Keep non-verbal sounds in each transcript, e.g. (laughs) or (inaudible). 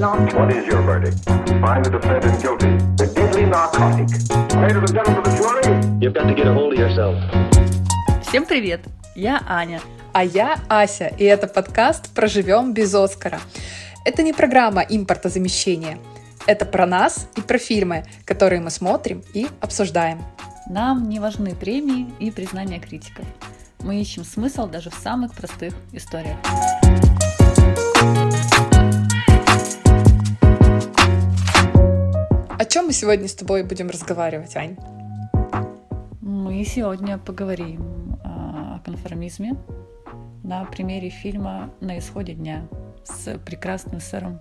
not. What is your verdict? Find the defendant guilty. The deadly narcotic. Ladies and gentlemen of the jury. You've got to get a hold of yourself. Всем привет! Я Аня. А я Ася, и это подкаст «Проживем без Оскара». Это не программа импортозамещения. Это про нас и про фильмы, которые мы смотрим и обсуждаем. Нам не важны премии и признания критиков. Мы ищем смысл даже в самых простых историях. Чем мы сегодня с тобой будем разговаривать, Ань? Мы сегодня поговорим а, о конформизме на примере фильма «На исходе дня» с прекрасным сэром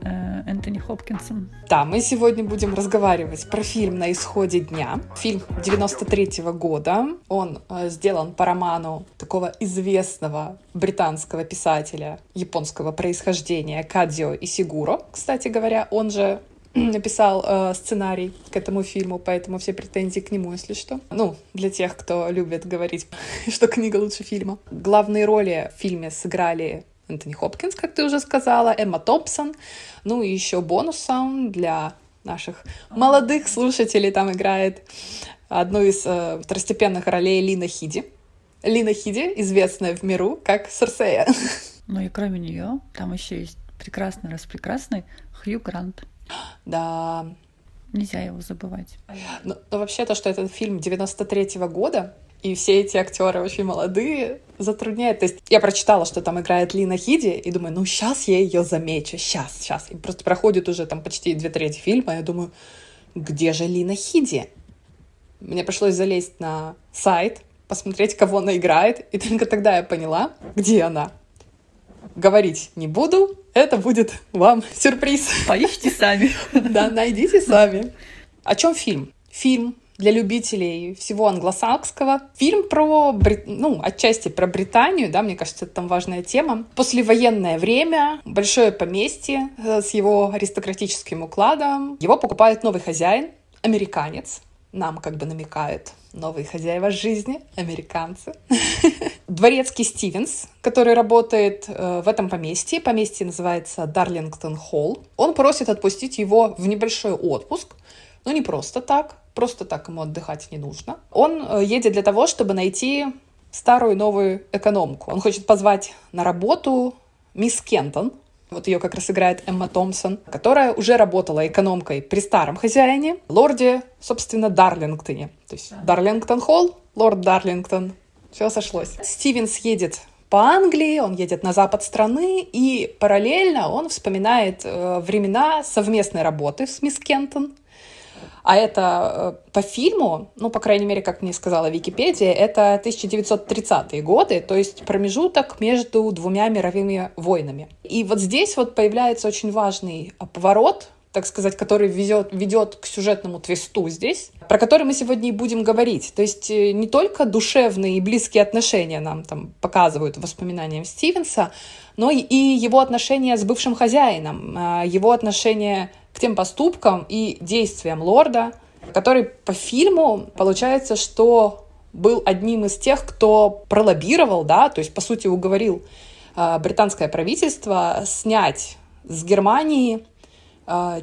э, Энтони Хопкинсом. Да, мы сегодня будем разговаривать про фильм «На исходе дня». Фильм 93 -го года. Он э, сделан по роману такого известного британского писателя японского происхождения Кадзио Исигуро, кстати говоря. Он же (clears throat) написал э, сценарий к этому фильму, поэтому все претензии к нему, если что. Ну, для тех, кто любит говорить, (laughs) что книга лучше фильма. Главные роли в фильме сыграли Энтони Хопкинс, как ты уже сказала, Эмма Томпсон, ну и еще бонусом для наших молодых слушателей там играет одну из э, второстепенных ролей Лина Хиди. Лина Хиди, известная в миру как Серсея. (laughs) Ну и кроме нее, там еще есть прекрасный, распрекрасный Хью Грант. Да, Нельзя его забывать. Но, но вообще то, что этот фильм 93-го года, и все эти актеры очень молодые, затрудняет. То есть я прочитала, что там играет Лина Хиди, и думаю, ну сейчас я ее замечу, сейчас, сейчас. И просто проходит уже там почти две трети фильма, и я думаю, где же Лина Хиди? Мне пришлось залезть на сайт, посмотреть, кого она играет, и только тогда я поняла, где она. Говорить не буду, это будет вам (laughs) сюрприз. Поищите сами. (laughs) Да, найдите сами. О чем фильм? Фильм для любителей всего англосакского. Фильм про, ну, отчасти про Британию, да, мне кажется, это там важная тема. Послевоенное время, большое поместье э, с его аристократическим укладом. Его покупает новый хозяин, американец. Нам как бы намекают новые хозяева жизни, американцы. (laughs) Дворецкий Стивенс, который работает э, в этом поместье. Поместье называется Дарлингтон Холл. Он просит отпустить его в небольшой отпуск. Но не просто так. Просто так ему отдыхать не нужно. Он э, едет для того, чтобы найти старую новую экономку. Он хочет позвать на работу мисс Кентон, вот ее как раз играет Эмма Томпсон, которая уже работала экономкой при старом хозяине, лорде, собственно, Дарлингтоне. То есть Дарлингтон Холл, лорд Дарлингтон. Все сошлось. Стивенс едет по Англии, он едет на запад страны, и параллельно он вспоминает э, времена совместной работы с мисс Кентон. А это э, по фильму, ну, по крайней мере, как мне сказала Википедия, это 1930-е годы, то есть промежуток между двумя мировыми войнами. И вот здесь вот появляется очень важный а, поворот, так сказать, который ведет, ведет к сюжетному твисту здесь, про который мы сегодня и будем говорить. То есть э, не только душевные и близкие отношения нам там показывают воспоминаниям Стивенса, но и его отношения с бывшим хозяином, а, его отношения к тем поступкам и действиям лорда, который по фильму получается, что был одним из тех, кто пролоббировал, да, то есть, по сути, уговорил э, британское правительство снять с Германии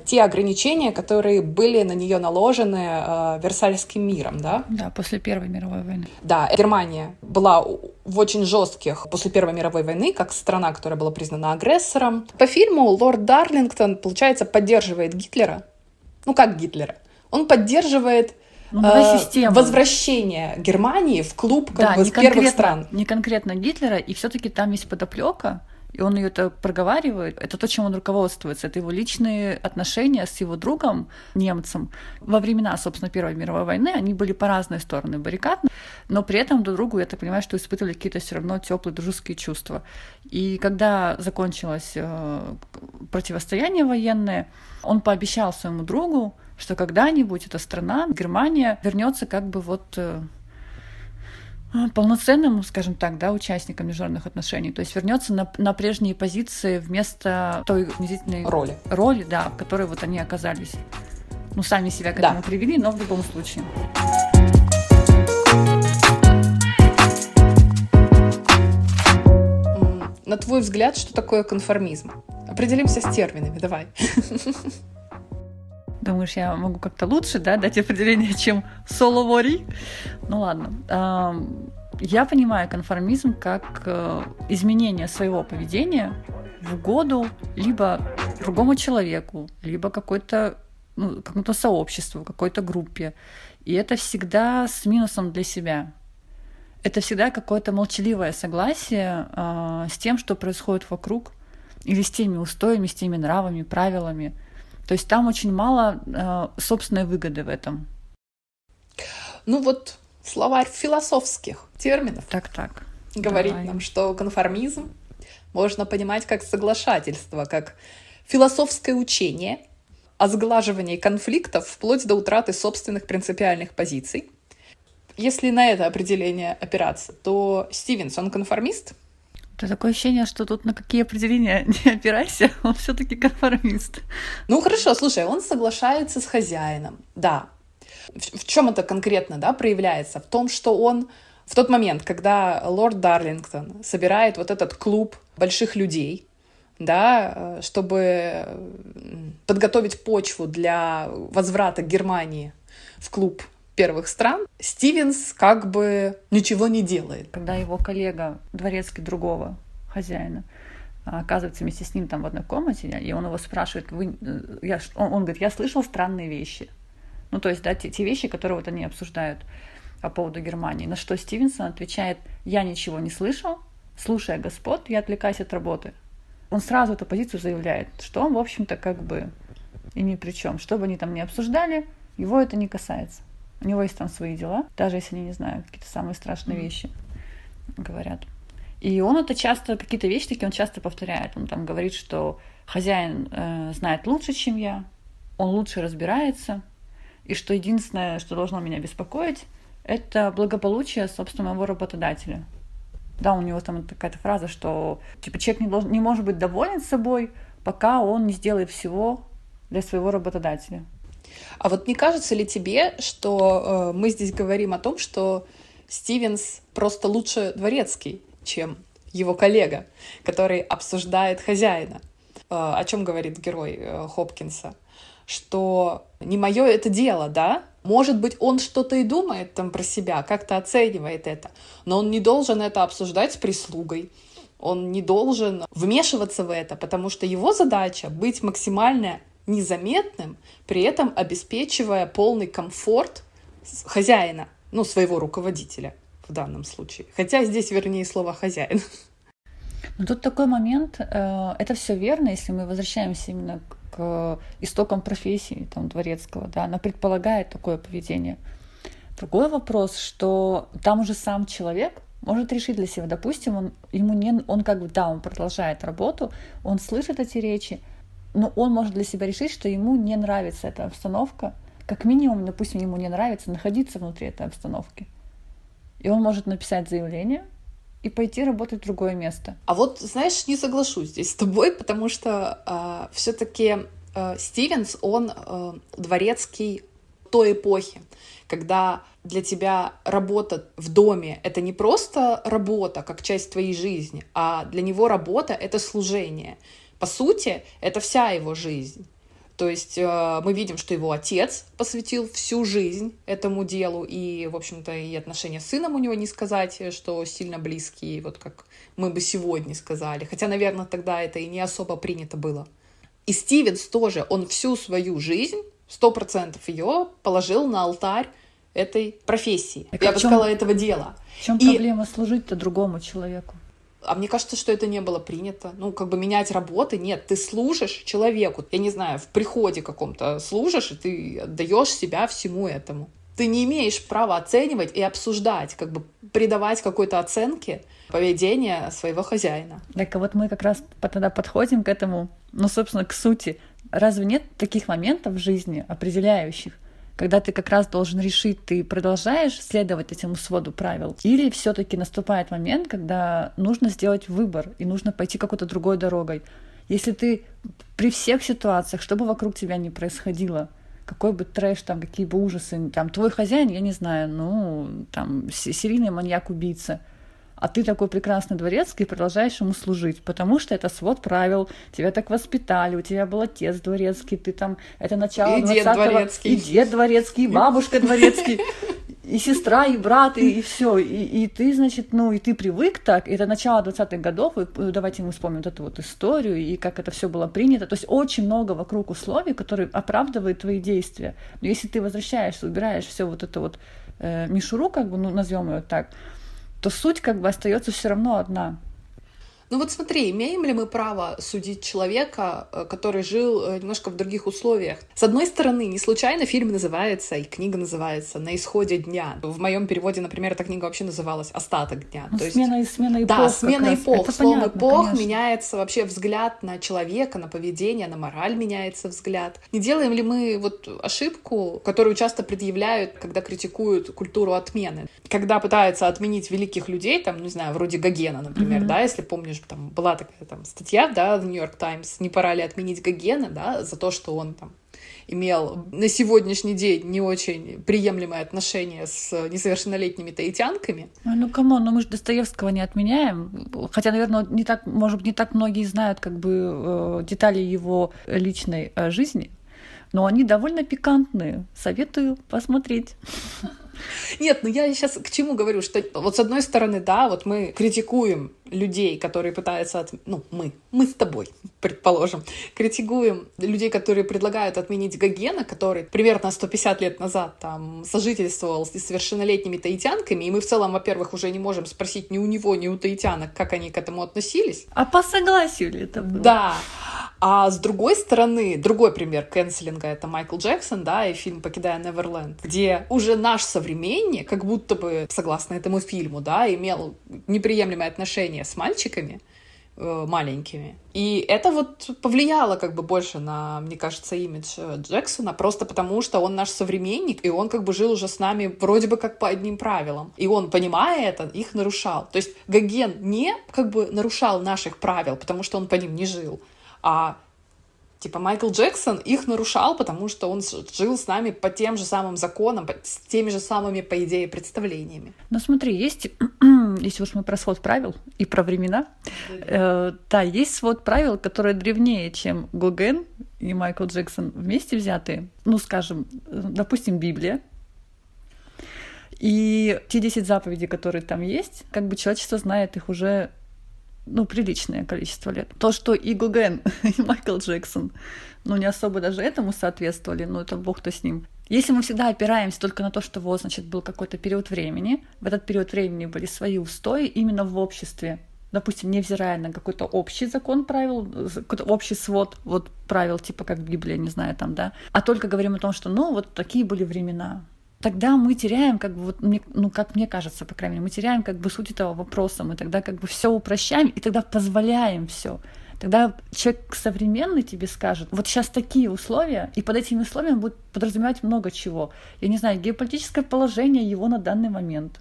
те ограничения, которые были на нее наложены э, Версальским миром, да? Да, после Первой мировой войны. Да, Германия была в очень жестких после Первой мировой войны, как страна, которая была признана агрессором. По фильму лорд Дарлингтон, получается, поддерживает Гитлера. Ну, как Гитлера? Он поддерживает Ну, э, возвращение Германии в клуб как Да, бы, с первых стран. не конкретно Гитлера, и все-таки там есть подоплека, и он ее это проговаривает. Это то, чем он руководствуется. Это его личные отношения с его другом, немцем. Во времена, собственно, Первой мировой войны они были по разные стороны баррикад, но при этом друг другу, я так понимаю, что испытывали какие-то все равно теплые дружеские чувства. И когда закончилось э, противостояние военное, он пообещал своему другу, что когда-нибудь эта страна, Германия, вернется как бы вот э, полноценным, скажем так, да, участником международных отношений, то есть вернется на, на прежние позиции вместо той унизительной Роли. роли, да, в которой вот они оказались. Ну, сами себя к Да. этому привели, но в любом случае. На твой взгляд, что такое конформизм? определимся с терминами, давай. (laughs) Думаешь, я могу как-то лучше да, дать определение, чем соло-вори? Ну ладно. Я понимаю конформизм как э, изменение своего поведения в угоду либо другому человеку, либо какой-то ну, какому-то сообществу, какой-то группе. И это всегда с минусом для себя. Это всегда какое-то молчаливое согласие э, с тем, что происходит вокруг, или с теми устоями, с теми нравами, правилами. То есть там очень мало э, собственной выгоды в этом. Ну вот словарь философских терминов. Так, так. Говорит Давай. нам, что конформизм можно понимать как соглашательство, как философское учение о сглаживании конфликтов вплоть до утраты собственных принципиальных позиций. Если на это определение опираться, то Стивенс, он конформист? Это такое ощущение, что тут на какие определения (laughs) не опирайся, (laughs) он все таки конформист. Ну хорошо, слушай, он соглашается с хозяином, да. В, в чем это конкретно да, проявляется? В том, что он в тот момент, когда лорд Дарлингтон собирает вот этот клуб больших людей, да, э, чтобы подготовить почву для возврата Германии в клуб первых стран, Стивенс как бы ничего не делает. Когда его коллега, дворецкий другого хозяина, оказывается вместе с ним там в одной комнате, и он его спрашивает, вы, э, я, он, он говорит, я слышал странные вещи. Ну, то есть, да, те, те вещи, которые вот они обсуждают по поводу Германии. На что Стивенсон отвечает, я ничего не слышал, слушая господ, я отвлекаюсь от работы он сразу эту позицию заявляет, что он, в общем-то, как бы и ни при чем. Что бы они там ни обсуждали, его это не касается. У него есть там свои дела, даже если они не знают какие-то самые страшные mm вещи говорят. И он это часто, какие-то вещи такие он часто повторяет. Он там говорит, что хозяин э, знает лучше, чем я, он лучше разбирается, и что единственное, что должно меня беспокоить, это благополучие, собственно, моего работодателя. Да, у него там какая-то фраза, что типа человек не, должен, не может быть доволен собой, пока он не сделает всего для своего работодателя. А вот не кажется ли тебе, что э, мы здесь говорим о том, что Стивенс просто лучше дворецкий, чем его коллега, который обсуждает хозяина? Э, о чем говорит герой э, Хопкинса? Что не мое это дело, да? Может быть, он что-то и думает там про себя, как-то оценивает это, но он не должен это обсуждать с прислугой. Он не должен вмешиваться в это, потому что его задача быть максимально незаметным, при этом обеспечивая полный комфорт хозяина, ну, своего руководителя в данном случае. Хотя здесь вернее слово хозяин. Но тут такой момент, э, это все верно, если мы возвращаемся именно к истокам профессии там, дворецкого, да, она предполагает такое поведение. Другой вопрос, что там уже сам человек может решить для себя, допустим, он, ему не, он как бы, да, он продолжает работу, он слышит эти речи, но он может для себя решить, что ему не нравится эта обстановка, как минимум, допустим, ему не нравится находиться внутри этой обстановки. И он может написать заявление, и пойти работать в другое место. А вот, знаешь, не соглашусь здесь с тобой, потому что э, а, все-таки э, а, Стивенс, он э, дворецкий той эпохи, когда для тебя работа в доме — это не просто работа, как часть твоей жизни, а для него работа — это служение. По сути, это вся его жизнь. То есть э, мы видим, что его отец посвятил всю жизнь этому делу, и, в общем-то, и отношения с сыном у него не сказать, что сильно близкие, вот как мы бы сегодня сказали. Хотя, наверное, тогда это и не особо принято было. И Стивенс тоже, он всю свою жизнь, сто процентов ее положил на алтарь этой профессии. Так Я бы чем, сказала, этого дела. В чем и... проблема служить-то другому человеку? А мне кажется, что это не было принято. Ну, как бы менять работы. Нет, ты служишь человеку. Я не знаю, в приходе каком-то служишь, и ты отдаешь себя всему этому. Ты не имеешь права оценивать и обсуждать, как бы придавать какой-то оценке поведения своего хозяина. Так, а вот мы как раз тогда подходим к этому, ну, собственно, к сути. Разве нет таких моментов в жизни определяющих, когда ты как раз должен решить, ты продолжаешь следовать этому своду правил, или все-таки наступает момент, когда нужно сделать выбор и нужно пойти какой-то другой дорогой. Если ты при всех ситуациях, что бы вокруг тебя ни происходило, какой бы трэш, там, какие бы ужасы, там, твой хозяин, я не знаю, ну, там, серийный маньяк-убийца, а ты такой прекрасный дворецкий и продолжаешь ему служить, потому что это свод правил, тебя так воспитали, у тебя был отец дворецкий, ты там, это начало и дед дворецкий. и дед дворецкий, и бабушка дворецкий, (laughs) и сестра, и брат, и, и все. И, и ты, значит, ну, и ты привык так. И это начало 20-х годов, и э, давайте мы вспомним вот эту вот историю, и как это все было принято. То есть очень много вокруг условий, которые оправдывают твои действия. Но если ты возвращаешься, убираешь все вот это вот э, мишуру, как бы, ну, назовем ее так, то суть как бы остается все равно одна. Ну вот смотри, имеем ли мы право судить человека, э, который жил э, немножко в других условиях? С одной стороны, не случайно фильм называется и книга называется «На исходе дня». В моем переводе, например, эта книга вообще называлась «Остаток дня». Ну, То смена, есть... смена эпох. Да, смена эпох. Это Словом понятно, эпох конечно. меняется вообще взгляд на человека, на поведение, на мораль меняется взгляд. Не делаем ли мы вот ошибку, которую часто предъявляют, когда критикуют культуру отмены? Когда пытаются отменить великих людей, там, не знаю, вроде Гогена, например, Мгм. да, если помнишь, там была такая там статья, да, в Нью-Йорк Таймс, не пора ли отменить Гогена, да, за то, что он там имел на сегодняшний день не очень приемлемое отношение с несовершеннолетними таитянками. Ой, Ну, come on, ну мы же Достоевского не отменяем. Хотя, наверное, не так, может быть, не так многие знают как бы э, детали его личной э, жизни, но они довольно пикантные. Советую посмотреть. Нет, ну я сейчас к чему говорю, что вот с одной стороны, да, вот мы критикуем людей, которые пытаются, от... ну, мы, мы с тобой, (laughs) предположим, критикуем людей, которые предлагают отменить Гогена, который примерно 150 лет назад там сожительствовал с несовершеннолетними таитянками, и мы в целом, во-первых, уже не можем спросить ни у него, ни у таитянок, как они к этому относились. А по согласию ли это было? Да. А с другой стороны, другой пример канцелинга — это Майкл Джексон, да, и фильм «Покидая Неверленд», где уже наш современник, как будто бы, согласно этому фильму, да, имел неприемлемое отношение с мальчиками э, маленькими. И это вот повлияло как бы больше на, мне кажется, имидж э, Джексона, просто потому что он наш современник, и он как бы жил уже с нами вроде бы как по одним правилам. И он, понимая это, их нарушал. То есть Гоген не как бы нарушал наших правил, потому что он по ним не жил, а типа Майкл Джексон их нарушал, потому что он жил с нами по тем же самым законам, с теми же самыми, по идее, представлениями. Ну смотри, есть, (clears throat) если уж мы про свод правил и про времена, э, да, есть свод правил, которые древнее, чем Гоген и Майкл Джексон вместе взятые. Ну, скажем, э, допустим, Библия. И те 10 заповедей, которые там есть, как бы человечество знает их уже ну, приличное количество лет. То, что и Гоген, (laughs) и Майкл Джексон, ну, не особо даже этому соответствовали, но это бог-то с ним. Если мы всегда опираемся только на то, что вот, значит, был какой-то период времени, в этот период времени были свои устои именно в обществе, допустим, невзирая на какой-то общий закон правил, какой-то общий свод вот правил, типа как Библия, не знаю, там, да, а только говорим о том, что, ну, вот такие были времена, тогда мы теряем, как бы, вот, ну, как мне кажется, по крайней мере, мы теряем как бы суть этого вопроса, мы тогда как бы все упрощаем и тогда позволяем все. Тогда человек современный тебе скажет, вот сейчас такие условия, и под этими условиями будет подразумевать много чего. Я не знаю, геополитическое положение его на данный момент,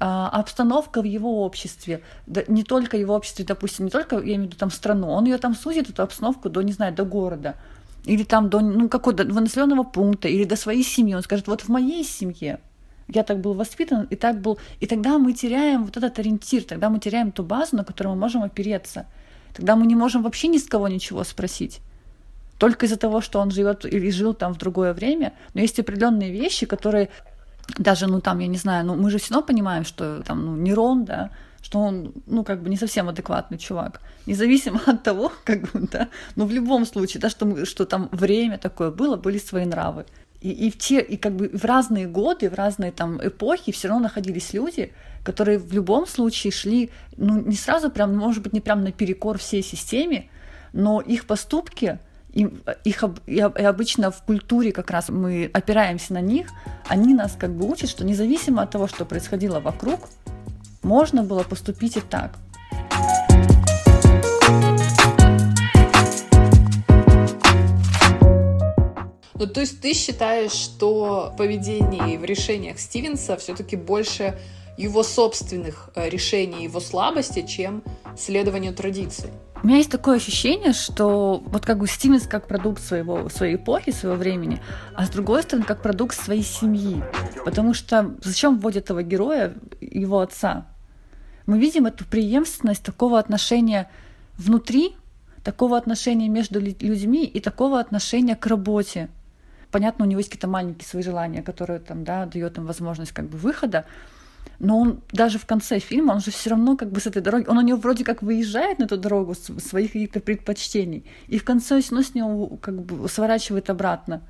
а, обстановка в его обществе, да, не только его обществе, допустим, не только, я имею в виду там страну, он ее там сузит, эту обстановку до, не знаю, до города, или там до, ну, какого-то до населенного пункта, или до своей семьи. Он скажет, вот в моей семье я так был воспитан, и так был... И тогда мы теряем вот этот ориентир, тогда мы теряем ту базу, на которую мы можем опереться. Тогда мы не можем вообще ни с кого ничего спросить. Только из-за того, что он живет или жил там в другое время. Но есть определенные вещи, которые даже, ну там, я не знаю, ну мы же все равно понимаем, что там, ну, Нерон, да, что он, ну, как бы не совсем адекватный чувак. Независимо от того, (laughs) как бы, да, но в любом случае, да, что, мы, что там время такое было, были свои нравы. И, и в те, и как бы в разные годы, в разные там эпохи все равно находились люди, которые в любом случае шли, ну, не сразу прям, может быть, не прям наперекор всей системе, но их поступки, и, их, и обычно в культуре как раз мы опираемся на них, они нас как бы учат, что независимо от того, что происходило вокруг, можно было поступить и так. Ну, то есть ты считаешь, что поведение в решениях Стивенса все-таки больше его собственных э, решений, его слабости, чем следованию традиций? У меня есть такое ощущение, что вот как бы Стивенс как продукт своего, своей эпохи, своего времени, а с другой стороны как продукт своей семьи. Потому что зачем вводят этого героя, его отца? Мы видим эту преемственность такого отношения внутри, такого отношения между людьми и такого отношения к работе. Понятно, у него есть какие-то маленькие свои желания, которые там, да, дает им возможность как бы выхода, но он даже в конце фильма, он же все равно как бы с этой дороги, он у него вроде как выезжает на эту дорогу своих каких-то предпочтений, и в конце все с него как бы сворачивает обратно.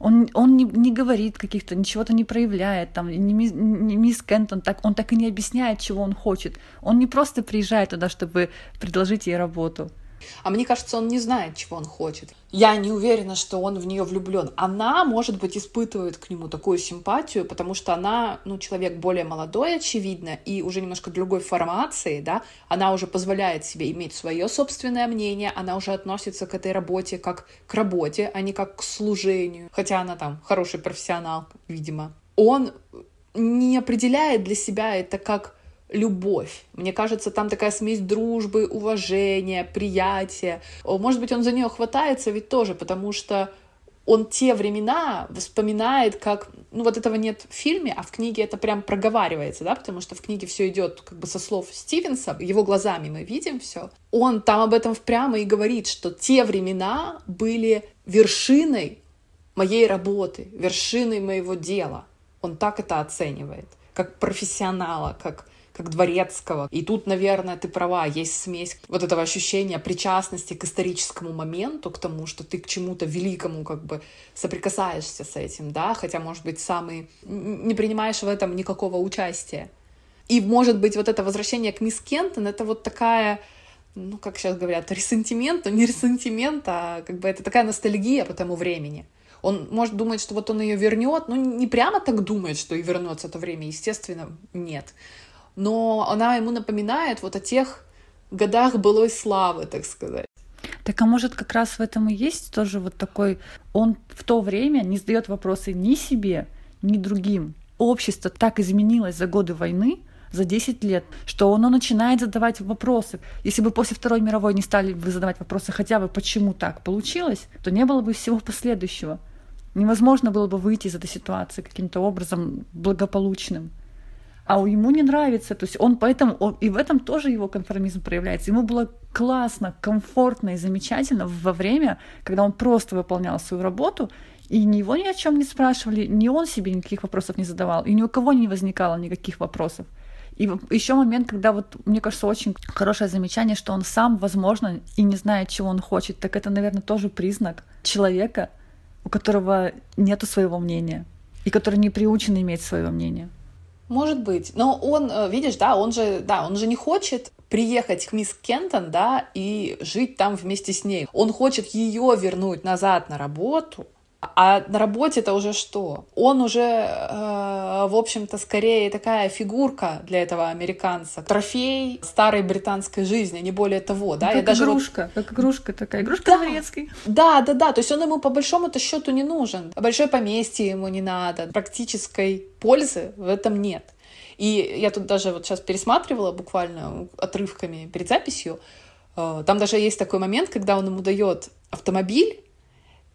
Он, он не, не говорит каких-то, ничего-то не проявляет, там, не, мисс, не мисс Кентон, так, он так и не объясняет, чего он хочет. Он не просто приезжает туда, чтобы предложить ей работу. А мне кажется, он не знает, чего он хочет. Я не уверена, что он в нее влюблен. Она, может быть, испытывает к нему такую симпатию, потому что она, ну, человек более молодой, очевидно, и уже немножко другой формации, да, она уже позволяет себе иметь свое собственное мнение, она уже относится к этой работе как к работе, а не как к служению, хотя она там хороший профессионал, видимо. Он не определяет для себя это как любовь. Мне кажется, там такая смесь дружбы, уважения, приятия. Может быть, он за нее хватается ведь тоже, потому что он те времена вспоминает как... Ну, вот этого нет в фильме, а в книге это прям проговаривается, да, потому что в книге все идет как бы со слов Стивенса, его глазами мы видим все. Он там об этом прямо и говорит, что те времена были вершиной моей работы, вершиной моего дела. Он так это оценивает, как профессионала, как как дворецкого. И тут, наверное, ты права, есть смесь вот этого ощущения причастности к историческому моменту, к тому, что ты к чему-то великому как бы соприкасаешься с этим, да, хотя, может быть, самый... не принимаешь в этом никакого участия. И, может быть, вот это возвращение к мисс Кентон, это вот такая ну, как сейчас говорят, ресентимент, но не ресентимент, а как бы это такая ностальгия по тому времени. Он может думать, что вот он ее вернет, ну, не прямо так думает, что и вернется это время, естественно, нет но она ему напоминает вот о тех годах былой славы, так сказать. Так а может как раз в этом и есть тоже вот такой, он в то время не задает вопросы ни себе, ни другим. Общество так изменилось за годы войны, за 10 лет, что оно начинает задавать вопросы. Если бы после Второй мировой не стали бы задавать вопросы хотя бы почему так получилось, то не было бы всего последующего. Невозможно было бы выйти из этой ситуации каким-то образом благополучным а ему не нравится. То есть он поэтому, он, и в этом тоже его конформизм проявляется. Ему было классно, комфортно и замечательно во время, когда он просто выполнял свою работу, и ни его ни о чем не спрашивали, ни он себе никаких вопросов не задавал, и ни у кого не возникало никаких вопросов. И еще момент, когда вот, мне кажется, очень хорошее замечание, что он сам, возможно, и не знает, чего он хочет, так это, наверное, тоже признак человека, у которого нету своего мнения, и который не приучен иметь свое мнение. Может быть. Но он, э, видишь, да, он же, да, он же не хочет приехать к мисс Кентон, да, и жить там вместе с ней. Он хочет ее вернуть назад на работу, а на работе это уже что? Он уже, э, в общем-то, скорее такая фигурка для этого американца. Трофей старой британской жизни, не более того. Да? Как Я игрушка, вот... как игрушка такая, игрушка да, дворецкой. Да, да, да. То есть он ему по большому-то счету не нужен. Большое поместье ему не надо. Практической пользы в этом нет. И я тут даже вот сейчас пересматривала буквально отрывками перед записью. Э, там даже есть такой момент, когда он ему дает автомобиль,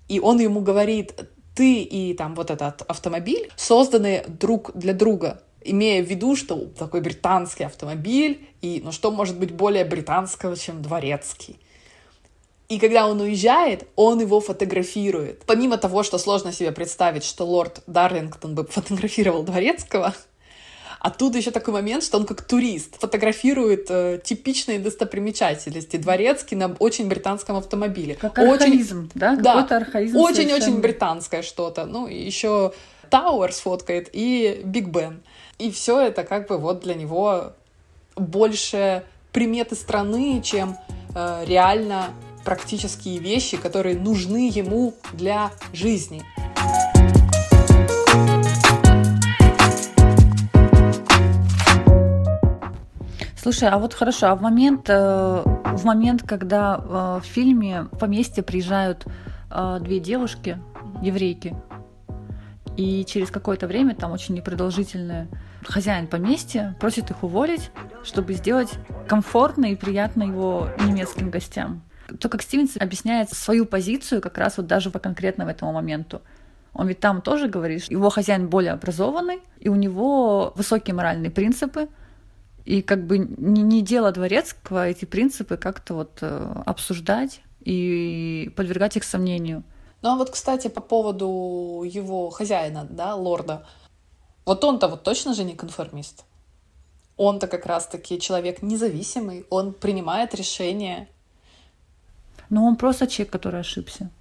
и он ему говорит, ты и там вот этот автомобиль созданы друг для друга, имея в виду, что такой британский автомобиль, и ну что может быть более британского, чем дворецкий. И когда он уезжает, он его фотографирует. Помимо того, что сложно себе представить, что лорд Дарлингтон бы фотографировал дворецкого, а тут еще такой момент, что он как турист фотографирует э, типичные достопримечательности. Дворецкий на очень британском автомобиле. Как архаизм, очень, да? Да, архаизм очень-очень британское что-то. Ну, еще Тауэр сфоткает и Биг Бен. И все это как бы вот для него больше приметы страны, чем э, реально практические вещи, которые нужны ему для жизни. Слушай, а вот хорошо, а в момент, э, в момент, когда э, в фильме поместье приезжают э, две девушки, еврейки, и через какое-то время, там очень непродолжительное, хозяин поместья просит их уволить, чтобы сделать комфортно и приятно его немецким гостям. То, как Стивенс объясняет свою позицию как раз вот даже по конкретному этому моменту. Он ведь там тоже говорит, что его хозяин более образованный, и у него высокие моральные принципы, И как бы не, не дело дворецкого эти принципы как-то вот э, обсуждать и подвергать их сомнению. Ну а вот, кстати, по поводу его хозяина, да, лорда, вот он-то вот точно же не конформист. Он-то как раз-таки человек независимый, он принимает решения. Но он просто человек, который ошибся.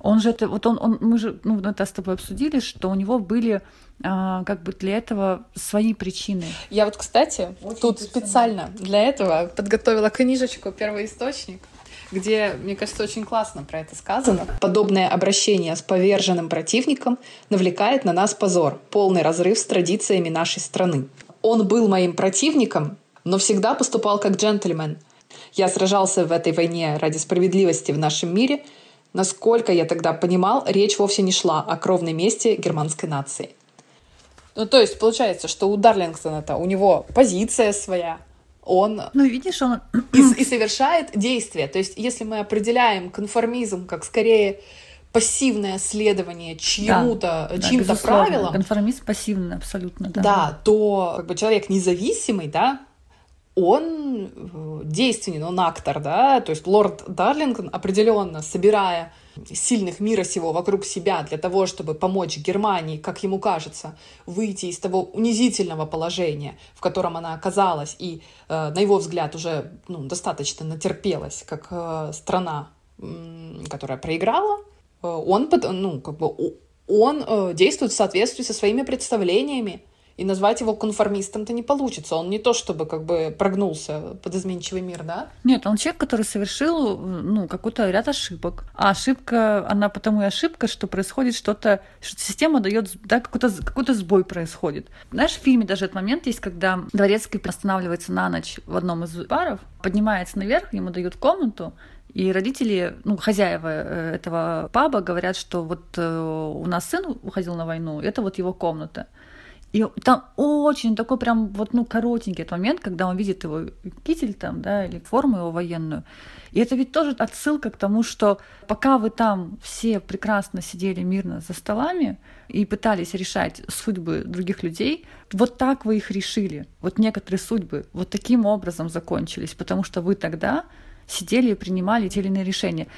Он же это, вот он, он мы же, ну, это с тобой обсудили, что у него были а, как бы для этого свои причины. Я вот, кстати, Очень тут специально для этого подготовила книжечку «Первый источник», где, мне кажется, очень классно про это сказано. Подобное обращение с поверженным противником навлекает на нас позор, полный разрыв с традициями нашей страны. Он был моим противником, но всегда поступал как джентльмен. Я сражался в этой войне ради справедливости в нашем мире. Насколько я тогда понимал, речь вовсе не шла о кровной мести германской нации. Ну, то есть, получается, что у Дарлингтона-то у него позиция своя, он ну, видишь, он... и, и совершает действия. То есть, если мы определяем конформизм как скорее пассивное следование чьему-то, да, чьим-то да, правилам. Конформизм пассивный, абсолютно, да. Да, то как бы человек независимый, да, он э, действенен, он актор, да, то есть лорд Дарлингтон определенно, собирая сильных мира сего вокруг себя для того, чтобы помочь Германии, как ему кажется, выйти из того унизительного положения, в котором она оказалась, и, э, на его взгляд, уже ну, достаточно натерпелась, как э, страна, которая проиграла, он, ну, как бы, он действует в соответствии со своими представлениями, и назвать его конформистом-то не получится. Он не то чтобы как бы прогнулся под изменчивый мир, да? Нет, он человек, который совершил ну, какой-то ряд ошибок. А ошибка, она потому и ошибка, что происходит что-то, что система дает, да, какой-то какой сбой происходит. Знаешь, в фильме даже этот момент есть, когда Дворецкий останавливается на ночь в одном из баров, поднимается наверх, ему дают комнату, и родители, ну, хозяева э, этого паба говорят, что вот э, у нас сын уходил на войну, это вот его комната. И там очень такой прям вот, ну, коротенький этот момент, когда он видит его китель там, да, или форму его военную. И это ведь тоже отсылка к тому, что пока вы там все прекрасно сидели мирно за столами и пытались решать судьбы других людей, вот так вы их решили. Вот некоторые судьбы вот таким образом закончились, потому что вы тогда сидели и принимали те или иные решения.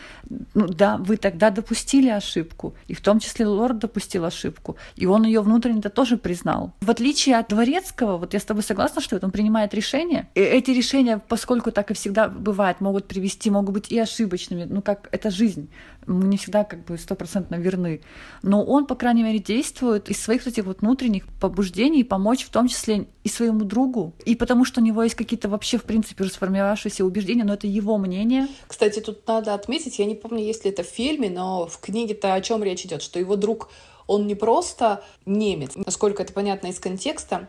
Ну да, вы тогда допустили ошибку, и в том числе лорд допустил ошибку, и он ее внутренне-то тоже признал. В отличие от Дворецкого, вот я с тобой согласна, что он принимает решения, и эти решения, поскольку так и всегда бывает, могут привести, могут быть и ошибочными, ну как это жизнь, мы не всегда как бы стопроцентно верны, но он, по крайней мере, действует из своих этих вот внутренних побуждений помочь в том числе и своему другу, и потому что у него есть какие-то вообще, в принципе, уже сформировавшиеся убеждения, но это его мнение. Кстати, тут надо отметить, я не помню, есть ли это в фильме, но в книге-то о чем речь идет, что его друг, он не просто немец, насколько это понятно из контекста,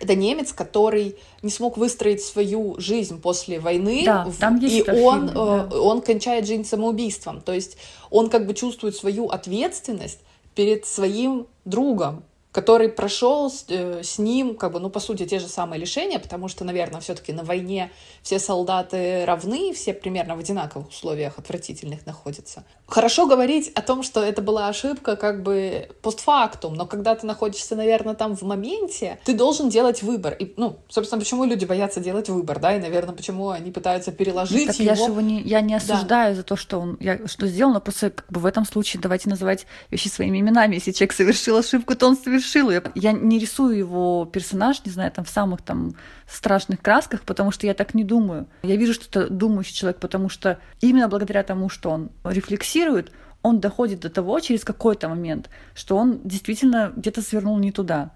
это немец, который не смог выстроить свою жизнь после войны, да, там есть и он, фильме, да. Э, он кончает жизнь самоубийством. То есть он как бы чувствует свою ответственность перед своим другом, который прошел с, э, с ним, как бы, ну, по сути, те же самые лишения, потому что, наверное, все-таки на войне все солдаты равны, все примерно в одинаковых условиях отвратительных находятся. Хорошо говорить о том, что это была ошибка, как бы постфактум, но когда ты находишься, наверное, там в моменте, ты должен делать выбор. И, ну, собственно, почему люди боятся делать выбор, да, и, наверное, почему они пытаются переложить так его. Я, же его не, я не осуждаю да. за то, что он я, что сделал, но просто как бы в этом случае давайте называть вещи своими именами. Если человек совершил ошибку, то он совершил ее. Я не рисую его персонаж, не знаю, там в самых там страшных красках, потому что я так не думаю. Я вижу, что это думающий человек, потому что именно благодаря тому, что он рефлексирует, он доходит до того через какой-то момент, что он действительно где-то свернул не туда.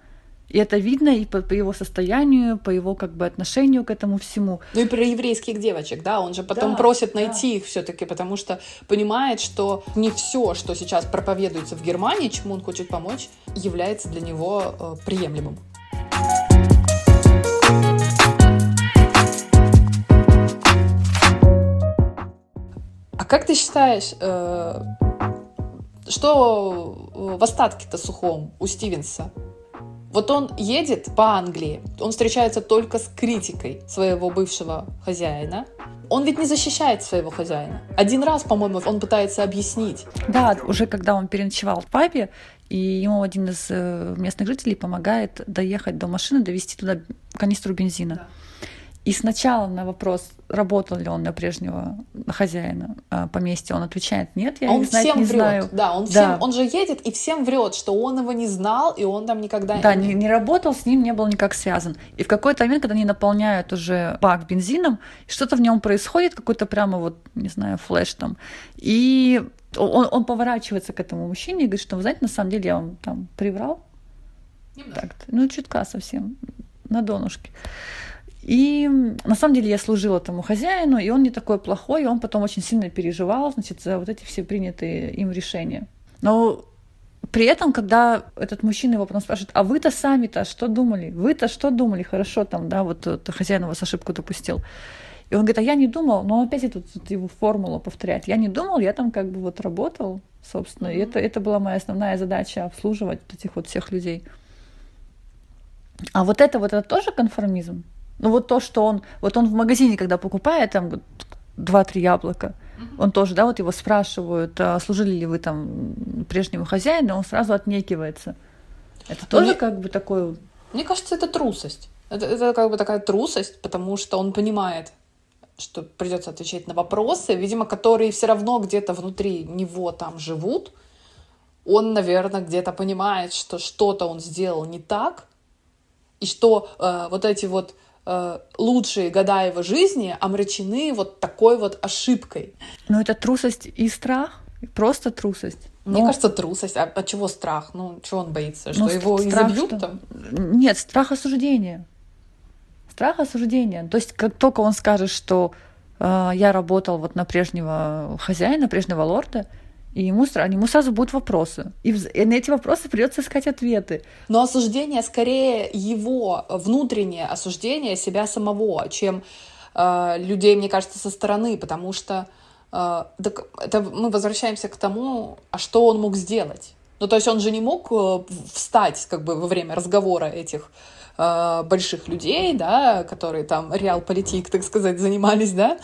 И это видно и по, по его состоянию, по его как бы отношению к этому всему. Ну и про еврейских девочек, да, он же потом Да, просит найти да. их все-таки, потому что понимает, что не все, что сейчас проповедуется в Германии, чему он хочет помочь, является для него э, приемлемым. А как ты считаешь, э, что э, в остатке-то сухом у Стивенса? Вот он едет по Англии, он встречается только с критикой своего бывшего хозяина. Он ведь не защищает своего хозяина. Один раз, по-моему, он пытается объяснить. Да, уже когда он переночевал в пабе, и ему один из э, местных жителей помогает доехать до машины, довести туда канистру бензина. Да. И сначала на вопрос, работал ли он на прежнего хозяина а, поместья, он отвечает, нет, я он знать всем не врет. знаю. Да, он, Да. Всем, он же едет и всем врет, что он его не знал, и он там никогда Да, не, не работал, с ним не был никак связан. И в какой-то момент, когда они наполняют уже бак бензином, что-то в нем происходит, какой-то прямо вот, не знаю, флеш там. И он, он поворачивается к этому мужчине и говорит, что, вы знаете, на самом деле я вам там приврал. Так, ну, чутка совсем, на донышке. И на самом деле я служила этому хозяину, и он не такой плохой, и он потом очень сильно переживал, значит, за вот эти все принятые им решения. Но при этом, когда этот мужчина его потом спрашивает, а вы-то сами-то что думали? Вы-то что думали? Хорошо там, да, вот э, хозяин у вас ошибку допустил. И он говорит, а я не думал, но опять эту, эту его формулу повторяет. Я не думал, я там как бы вот работал, собственно, и это, это была моя основная задача обслуживать вот этих вот всех людей. А вот это вот это тоже конформизм? Ну вот то, что он, вот он в магазине, когда покупает там вот два-три яблока, он тоже, да, вот его спрашивают, а служили ли вы там прежнему хозяину, он сразу отнекивается. Это тоже мне- как бы такой... Мне кажется, это трусость. Это, это как бы такая трусость, потому что он понимает, что придется отвечать на вопросы, видимо, которые все равно где-то внутри него там живут. Он, наверное, где-то понимает, что что-то он сделал не так, и что э, вот эти вот лучшие года его жизни омрачены вот такой вот ошибкой. Ну это трусость и страх, просто трусость. Мне Ну, кажется, трусость. А от чего страх? Ну, чего он боится? Что Ну, его страх, изобьют что- там? Нет, страх осуждения. Страх осуждения. То есть, как только он скажет, что э, я работал вот на прежнего хозяина, прежнего лорда, и ему, ему сразу будут вопросы. И на эти вопросы придется искать ответы. Но осуждение скорее его внутреннее осуждение себя самого, чем э, людей, мне кажется, со стороны, потому что э, так это мы возвращаемся к тому, а что он мог сделать. Ну, то есть он же не мог э, встать как бы во время разговора этих э, больших людей, да, которые там реал-политик, так сказать, занимались, да,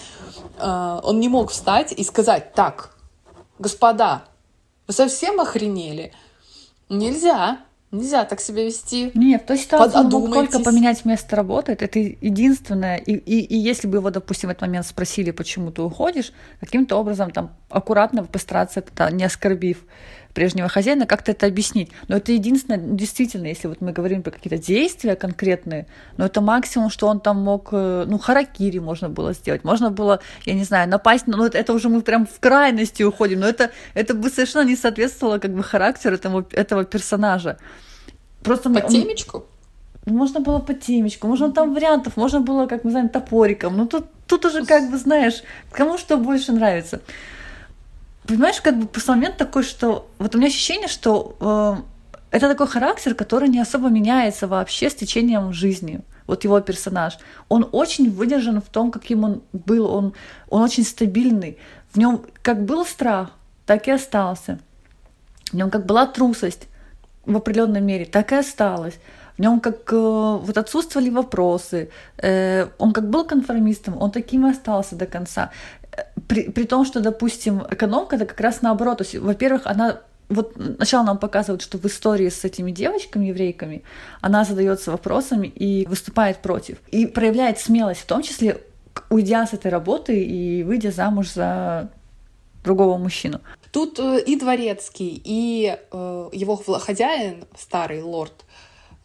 Э, он не мог встать и сказать, так, господа, вы совсем охренели? Нельзя, нельзя так себя вести. Нет, ситуации он мог только поменять место работы. Это единственное. И, и, и если бы его, допустим, в этот момент спросили, почему ты уходишь, каким-то образом там аккуратно постараться, это, не оскорбив прежнего хозяина, как-то это объяснить. Но это единственное, действительно, если вот мы говорим про какие-то действия конкретные, но это максимум, что он там мог, э, ну, харакири можно было сделать, можно было, я не знаю, напасть, ну, это, это уже мы прям в крайности уходим, но это, это бы совершенно не соответствовало как бы характеру этому, этого персонажа. Просто По он- темечку? можно было по темечку, можно там вариантов, можно было, как мы знаем, топориком. Ну тут, тут уже как бы знаешь, кому что больше нравится. Понимаешь, как бы просто момент такой, что вот у меня ощущение, что э, это такой характер, который не особо меняется вообще с течением жизни. Вот его персонаж. Он очень выдержан в том, каким он был. Он, он очень стабильный. В нем как был страх, так и остался. В нем как была трусость в определенной мере, так и осталось. В нем как э, вот отсутствовали вопросы. Э, он как был конформистом, он таким и остался до конца. При, при том, что, допустим, экономка это как раз наоборот. Во-первых, она вот сначала нам показывают, что в истории с этими девочками, еврейками, она задается вопросами и выступает против. И проявляет смелость, в том числе уйдя с этой работы и выйдя замуж за другого мужчину. Тут э, и дворецкий, и э, его хозяин, старый лорд,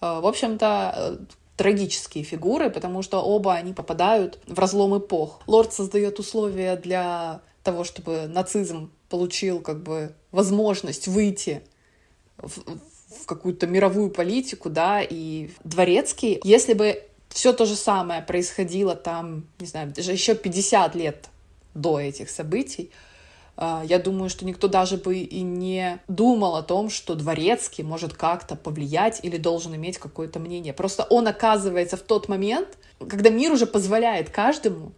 э, в общем-то, трагические фигуры, потому что оба они попадают в разлом эпох. Лорд создает условия для того, чтобы нацизм получил как бы возможность выйти в, в какую-то мировую политику, да, и дворецкий, если бы все то же самое происходило там, не знаю, даже еще 50 лет до этих событий, я думаю, что никто даже бы и не думал о том, что дворецкий может как-то повлиять или должен иметь какое-то мнение. Просто он оказывается в тот момент, когда мир уже позволяет каждому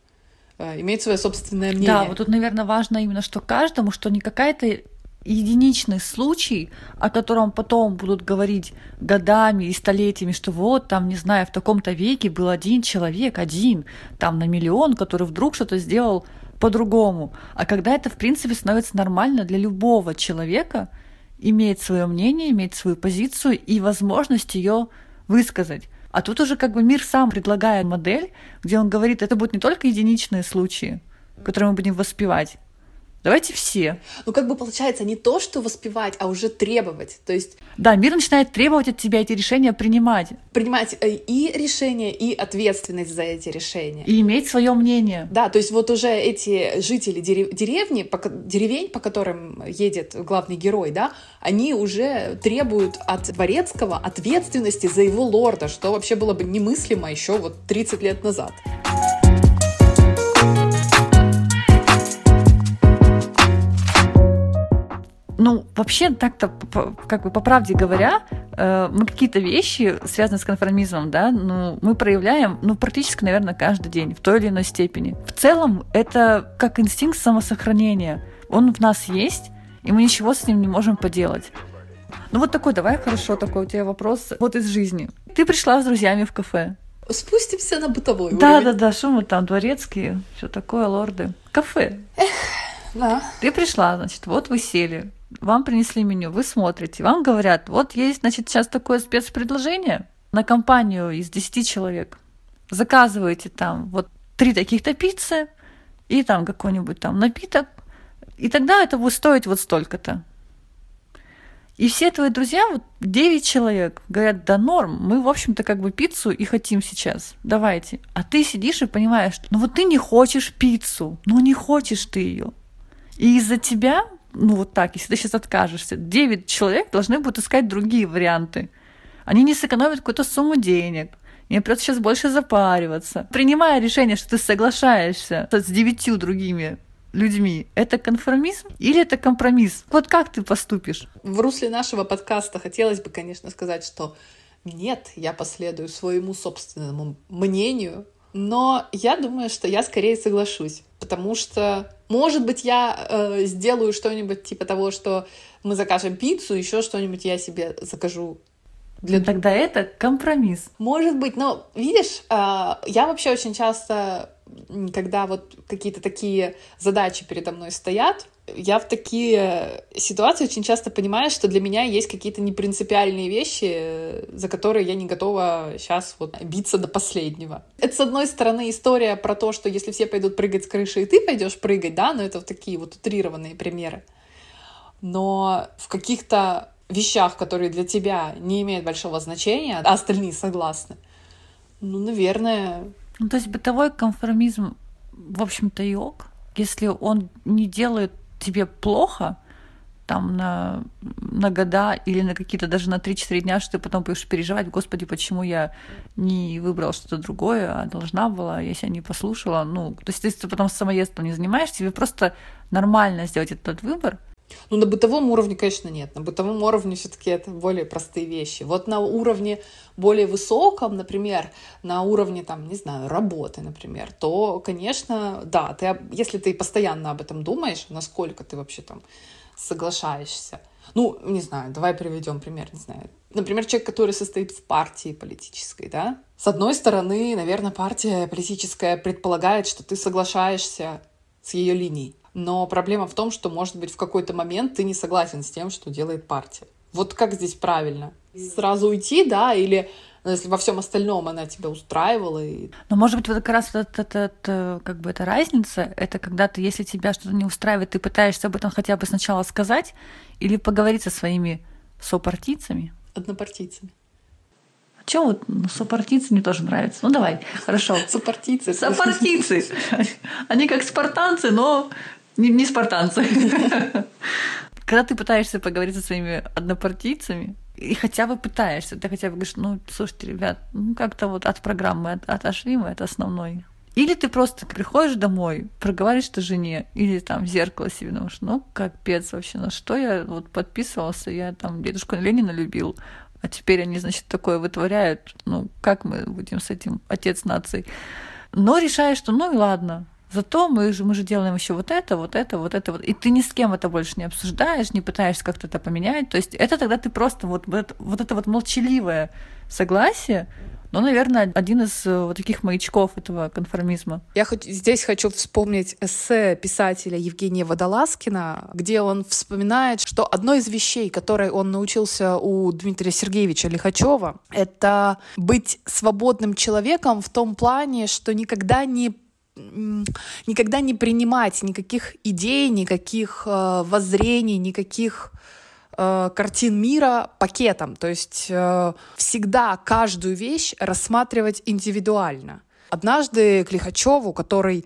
э, иметь свое собственное мнение. Да, вот тут, наверное, важно именно, что каждому, что не какая-то единичный случай, о котором потом будут говорить годами и столетиями, что вот там, не знаю, в таком-то веке был один человек, один, там на миллион, который вдруг что-то сделал по-другому. А когда это, в принципе, становится нормально для любого человека, иметь свое мнение, иметь свою позицию и возможность ее высказать. А тут уже как бы мир сам предлагает модель, где он говорит, это будут не только единичные случаи, которые мы будем воспевать, Давайте все. Ну, как бы получается не то, что воспевать, а уже требовать. То есть... Да, мир начинает требовать от тебя эти решения принимать. Принимать э, и решения, и ответственность за эти решения. И иметь свое мнение. Да, то есть вот уже эти жители дерев... деревни, по... деревень, по которым едет главный герой, да, они уже требуют от Дворецкого ответственности за его лорда, что вообще было бы немыслимо еще вот 30 лет назад. Ну, вообще, так-то, как бы по правде говоря, э, мы какие-то вещи, связанные с конформизмом, да, ну, мы проявляем, ну, практически, наверное, каждый день, в той или иной степени. В целом, это как инстинкт самосохранения. Он в нас есть, и мы ничего с ним не можем поделать. Ну вот такой, давай, хорошо, такой у тебя вопрос вот из жизни. Ты пришла с друзьями в кафе. Спустимся на бытовой да, уровень. Да, да, да, что мы там, дворецкие, все такое, лорды. Кафе. Эх, да. Ты пришла, значит, вот вы сели, вам принесли меню, вы смотрите, вам говорят, вот есть, значит, сейчас такое спецпредложение на компанию из 10 человек. Заказываете там вот три таких-то пиццы и там какой-нибудь там напиток, и тогда это будет стоить вот столько-то. И все твои друзья, вот 9 человек, говорят, да норм, мы, в общем-то, как бы пиццу и хотим сейчас, давайте. А ты сидишь и понимаешь, ну вот ты не хочешь пиццу, ну не хочешь ты ее. И из-за тебя ну вот так, если ты сейчас откажешься, 9 человек должны будут искать другие варианты. Они не сэкономят какую-то сумму денег, мне придется сейчас больше запариваться. Принимая решение, что ты соглашаешься с девятью другими людьми, это конформизм или это компромисс? Вот как ты поступишь? В русле нашего подкаста хотелось бы, конечно, сказать, что нет, я последую своему собственному мнению, но я думаю, что я скорее соглашусь, потому что может быть, я э, сделаю что-нибудь типа того, что мы закажем пиццу, еще что-нибудь я себе закажу. Для... Тогда это компромисс. Может быть, но видишь, э, я вообще очень часто, когда вот какие-то такие задачи передо мной стоят, я в такие ситуации очень часто понимаю, что для меня есть какие-то непринципиальные вещи, за которые я не готова сейчас вот биться до последнего. Это, с одной стороны, история про то, что если все пойдут прыгать с крыши, и ты пойдешь прыгать, да, но это вот такие вот утрированные примеры. Но в каких-то вещах, которые для тебя не имеют большого значения, а остальные согласны, ну, наверное... Ну, то есть бытовой конформизм, в общем-то, и ок, если он не делает тебе плохо, там на, на года или на какие-то даже на 3-4 дня, что ты потом будешь переживать, господи, почему я не выбрала что-то другое, а должна была, я себя не послушала. Ну, то есть если ты потом самоедством не занимаешься, тебе просто нормально сделать этот выбор, ну, на бытовом уровне, конечно, нет. На бытовом уровне все-таки это более простые вещи. Вот на уровне более высоком, например, на уровне, там, не знаю, работы, например, то, конечно, да, ты, если ты постоянно об этом думаешь, насколько ты вообще там соглашаешься. Ну, не знаю, давай приведем пример, не знаю. Например, человек, который состоит в партии политической, да? С одной стороны, наверное, партия политическая предполагает, что ты соглашаешься с ее линией. Но проблема в том, что, может быть, в какой-то момент ты не согласен с тем, что делает партия. Вот как здесь правильно? Сразу уйти, да, или ну, если во всем остальном она тебя устраивала. И... Но может быть вот как раз вот это, это, как бы эта разница, это когда ты, если тебя что-то не устраивает, ты пытаешься об этом хотя бы сначала сказать или поговорить со своими сопартийцами. Однопартийцами. А Че вот ну, сопартийцы мне тоже нравятся. Ну давай, хорошо. (laughs) Сопартийцы. Сопартийцы. (laughs) Они как спартанцы, но не, не спартанцы. (laughs) Когда ты пытаешься поговорить со своими однопартийцами, и хотя бы пытаешься, ты хотя бы говоришь, ну, слушайте, ребят, ну, как-то вот от программы от, отошли мы от основной. Или ты просто приходишь домой, проговариваешь это жене, или там в зеркало себе думаешь, ну, капец вообще, на что я вот подписывался, я там дедушку Ленина любил, а теперь они, значит, такое вытворяют, ну, как мы будем с этим, отец нации. Но решаешь, что ну и ладно, Зато мы же, мы же делаем еще вот это, вот это, вот это, вот. И ты ни с кем это больше не обсуждаешь, не пытаешься как-то это поменять. То есть это тогда ты просто вот, вот, вот это вот молчаливое согласие, Ну, наверное, один из э, вот таких маячков этого конформизма. Я хоть здесь хочу вспомнить эссе писателя Евгения Водолазкина, где он вспоминает, что одной из вещей, которой он научился у Дмитрия Сергеевича Лихачева, это быть свободным человеком в том плане, что никогда не никогда не принимать никаких идей, никаких э, воззрений, никаких э, картин мира пакетом. То есть э, всегда каждую вещь рассматривать индивидуально. Однажды к Лихачеву, который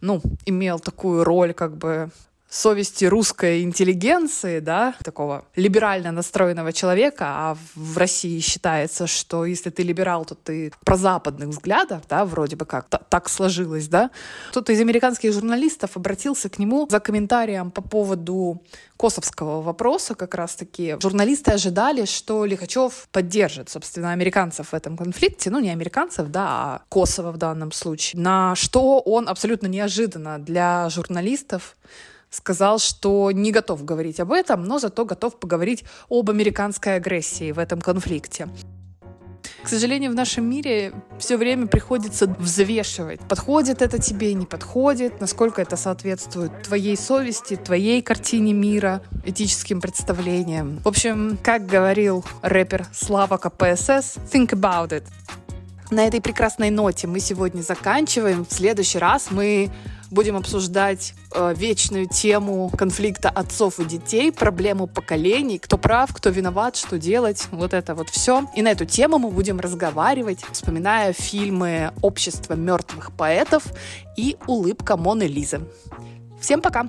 ну, имел такую роль как бы совести русской интеллигенции, да, такого либерально настроенного человека, а в России считается, что если ты либерал, то ты про западных взглядов, да, вроде бы как так сложилось, да. Кто-то из американских журналистов обратился к нему за комментарием по поводу косовского вопроса как раз-таки. Журналисты ожидали, что Лихачев поддержит, собственно, американцев в этом конфликте, ну, не американцев, да, а Косово в данном случае, на что он абсолютно неожиданно для журналистов сказал, что не готов говорить об этом, но зато готов поговорить об американской агрессии в этом конфликте. К сожалению, в нашем мире все время приходится взвешивать, подходит это тебе, не подходит, насколько это соответствует твоей совести, твоей картине мира, этическим представлениям. В общем, как говорил рэпер Слава КПСС, think about it. На этой прекрасной ноте мы сегодня заканчиваем. В следующий раз мы будем обсуждать э, вечную тему конфликта отцов и детей, проблему поколений, кто прав, кто виноват, что делать, вот это вот все. И на эту тему мы будем разговаривать, вспоминая фильмы «Общество мертвых поэтов» и «Улыбка Моны Лизы». Всем пока!